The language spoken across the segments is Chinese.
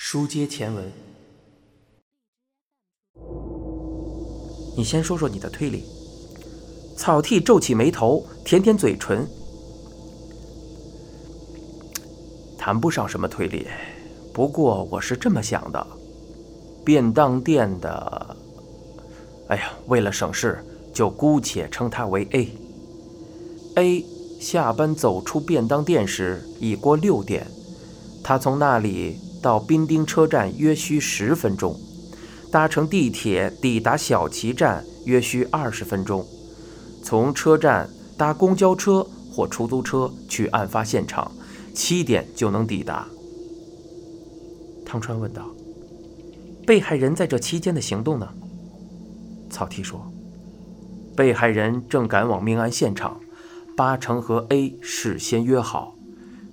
书接前文，你先说说你的推理。草剃皱起眉头，舔舔嘴唇，谈不上什么推理。不过我是这么想的：便当店的……哎呀，为了省事，就姑且称他为 A。A 下班走出便当店时已过六点，他从那里到兵丁车站约需十分钟，搭乘地铁抵达小旗站约需二十分钟。从车站搭公交车或出租车去案发现场，七点就能抵达。汤川问道：“被害人在这期间的行动呢？”草剃说：“被害人正赶往命案现场，八成和 A 事先约好，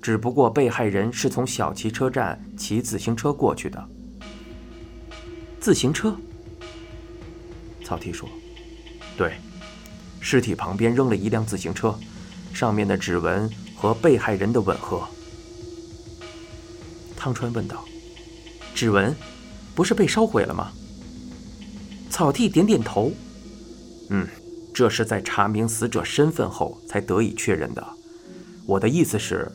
只不过被害人是从小旗车站骑自行车过去的。”自行车？草剃说：“对。”尸体旁边扔了一辆自行车，上面的指纹和被害人的吻合。汤川问道：“指纹不是被烧毁了吗？”草剃点点头：“嗯，这是在查明死者身份后才得以确认的。我的意思是，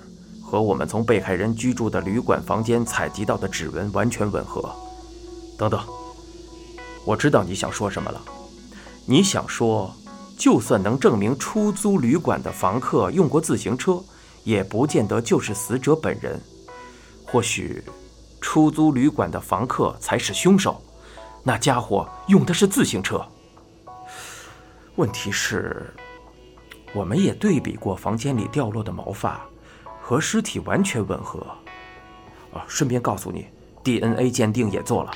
和我们从被害人居住的旅馆房间采集到的指纹完全吻合。等等，我知道你想说什么了。你想说？”就算能证明出租旅馆的房客用过自行车，也不见得就是死者本人。或许，出租旅馆的房客才是凶手。那家伙用的是自行车。问题是，我们也对比过房间里掉落的毛发，和尸体完全吻合。啊，顺便告诉你，DNA 鉴定也做了。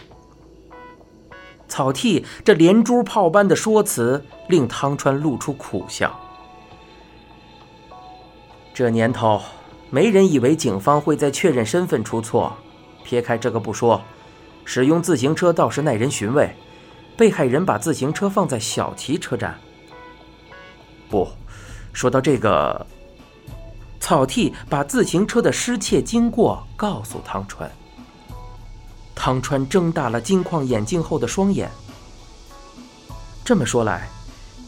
草剃这连珠炮般的说辞，令汤川露出苦笑。这年头，没人以为警方会在确认身份出错。撇开这个不说，使用自行车倒是耐人寻味。被害人把自行车放在小旗车站。不，说到这个，草剃把自行车的失窃经过告诉汤川。汤川睁大了金框眼镜后的双眼。这么说来，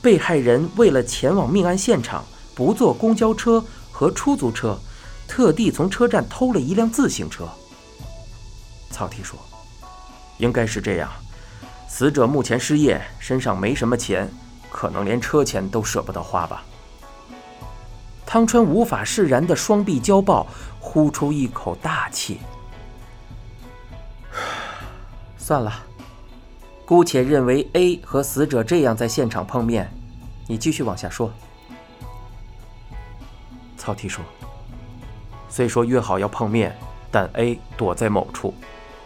被害人为了前往命案现场，不坐公交车和出租车，特地从车站偷了一辆自行车。草剃说：“应该是这样。死者目前失业，身上没什么钱，可能连车钱都舍不得花吧。”汤川无法释然的双臂交抱，呼出一口大气。算了，姑且认为 A 和死者这样在现场碰面。你继续往下说。曹提说：“虽说约好要碰面，但 A 躲在某处，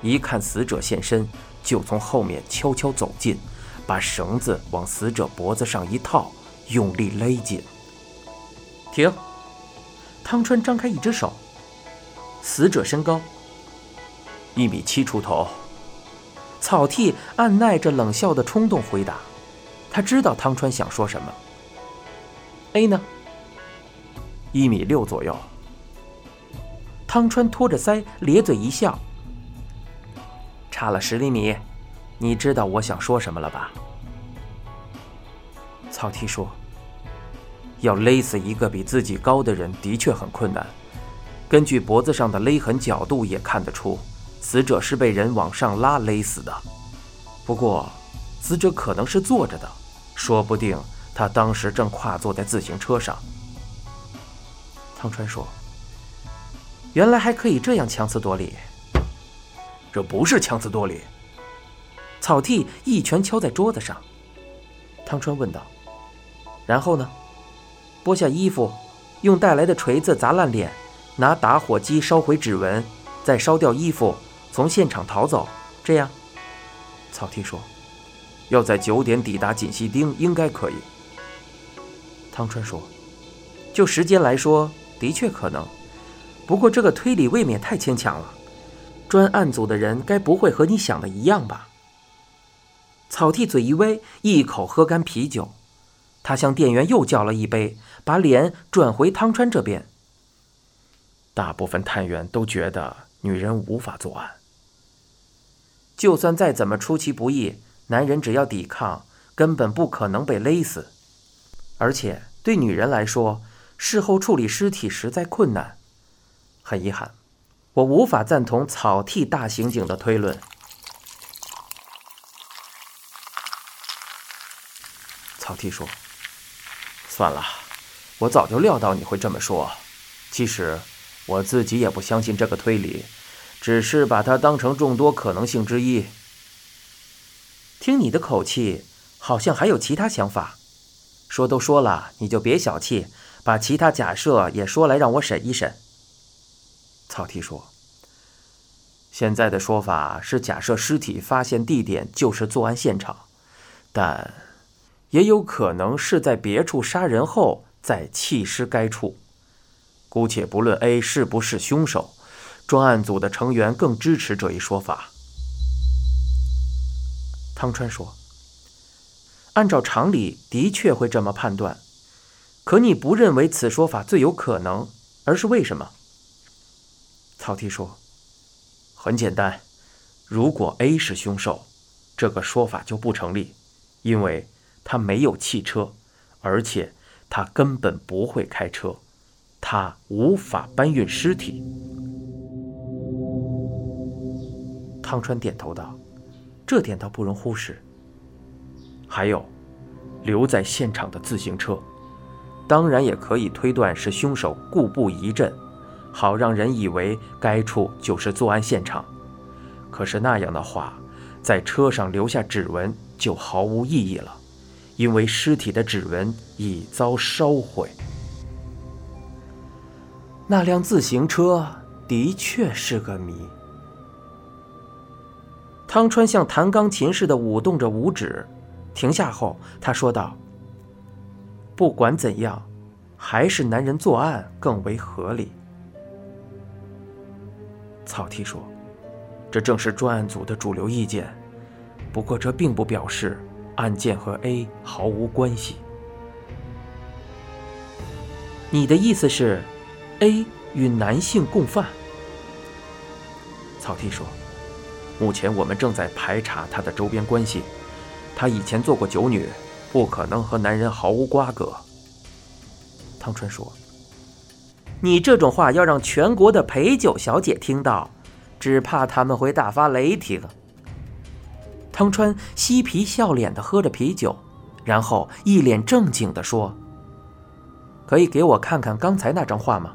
一看死者现身，就从后面悄悄走近，把绳子往死者脖子上一套，用力勒紧。”停！汤川张开一只手。死者身高一米七出头。草剃按耐着冷笑的冲动回答：“他知道汤川想说什么。”A 呢？一米六左右。汤川托着腮，咧嘴一笑：“差了十厘米，你知道我想说什么了吧？”草剃说：“要勒死一个比自己高的人，的确很困难。根据脖子上的勒痕角度，也看得出。”死者是被人往上拉勒死的，不过，死者可能是坐着的，说不定他当时正跨坐在自行车上。汤川说：“原来还可以这样强词夺理。”这不是强词夺理。草剃一拳敲在桌子上。汤川问道：“然后呢？剥下衣服，用带来的锤子砸烂脸，拿打火机烧毁指纹，再烧掉衣服。”从现场逃走，这样，草剃说：“要在九点抵达锦溪町，应该可以。”汤川说：“就时间来说，的确可能，不过这个推理未免太牵强了。专案组的人该不会和你想的一样吧？”草剃嘴一微，一口喝干啤酒，他向店员又叫了一杯，把脸转回汤川这边。大部分探员都觉得女人无法作案。就算再怎么出其不意，男人只要抵抗，根本不可能被勒死。而且对女人来说，事后处理尸体实在困难。很遗憾，我无法赞同草剃大刑警的推论。草剃说：“算了，我早就料到你会这么说。其实我自己也不相信这个推理，只是把它当成众多可能性之一。听你的口气，好像还有其他想法。说都说了，你就别小气，把其他假设也说来让我审一审。”草剃说：“现在的说法是假设尸体发现地点就是作案现场，但……”也有可能是在别处杀人后再弃尸该处。姑且不论 A 是不是凶手，专案组的成员更支持这一说法。汤川说：“按照常理，的确会这么判断。可你不认为此说法最有可能，而是为什么？”草剃说：“很简单，如果 A 是凶手，这个说法就不成立，因为。”他没有汽车，而且他根本不会开车，他无法搬运尸体。汤川点头道：“这点倒不容忽视。还有，留在现场的自行车，当然也可以推断是凶手故布疑阵，好让人以为该处就是作案现场。可是那样的话，在车上留下指纹就毫无意义了。”因为尸体的指纹已遭烧毁，那辆自行车的确是个谜。汤川像弹钢琴似的舞动着五指，停下后，他说道：“不管怎样，还是男人作案更为合理。”草剃说：“这正是专案组的主流意见，不过这并不表示。”案件和 A 毫无关系。你的意思是，A 与男性共犯？草剃说：“目前我们正在排查他的周边关系，他以前做过酒女，不可能和男人毫无瓜葛。”汤川说：“你这种话要让全国的陪酒小姐听到，只怕他们会大发雷霆。”汤川嬉皮笑脸地喝着啤酒，然后一脸正经地说：“可以给我看看刚才那张画吗？”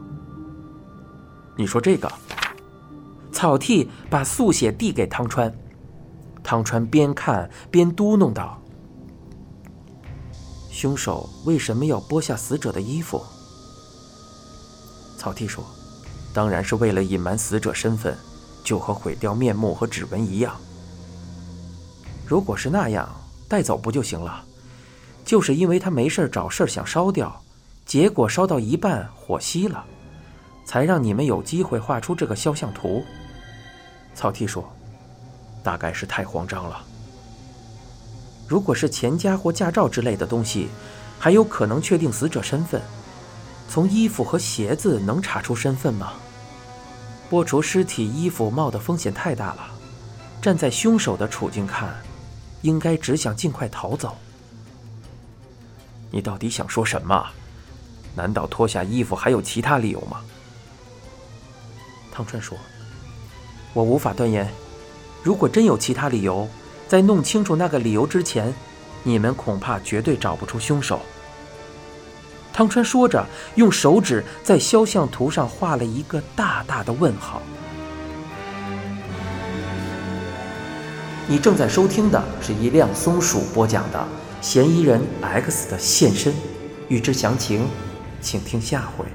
你说这个？草剃把速写递给汤川，汤川边看边嘟哝道：“凶手为什么要剥下死者的衣服？”草剃说：“当然是为了隐瞒死者身份，就和毁掉面目和指纹一样。”如果是那样，带走不就行了？就是因为他没事找事想烧掉，结果烧到一半火熄了，才让你们有机会画出这个肖像图。草剃说：“大概是太慌张了。如果是钱夹或驾照之类的东西，还有可能确定死者身份。从衣服和鞋子能查出身份吗？剥除尸体衣服冒的风险太大了。站在凶手的处境看。”应该只想尽快逃走。你到底想说什么？难道脱下衣服还有其他理由吗？汤川说：“我无法断言。如果真有其他理由，在弄清楚那个理由之前，你们恐怕绝对找不出凶手。”汤川说着，用手指在肖像图上画了一个大大的问号。你正在收听的是一辆松鼠播讲的《嫌疑人 X 的现身》，欲知详情，请听下回。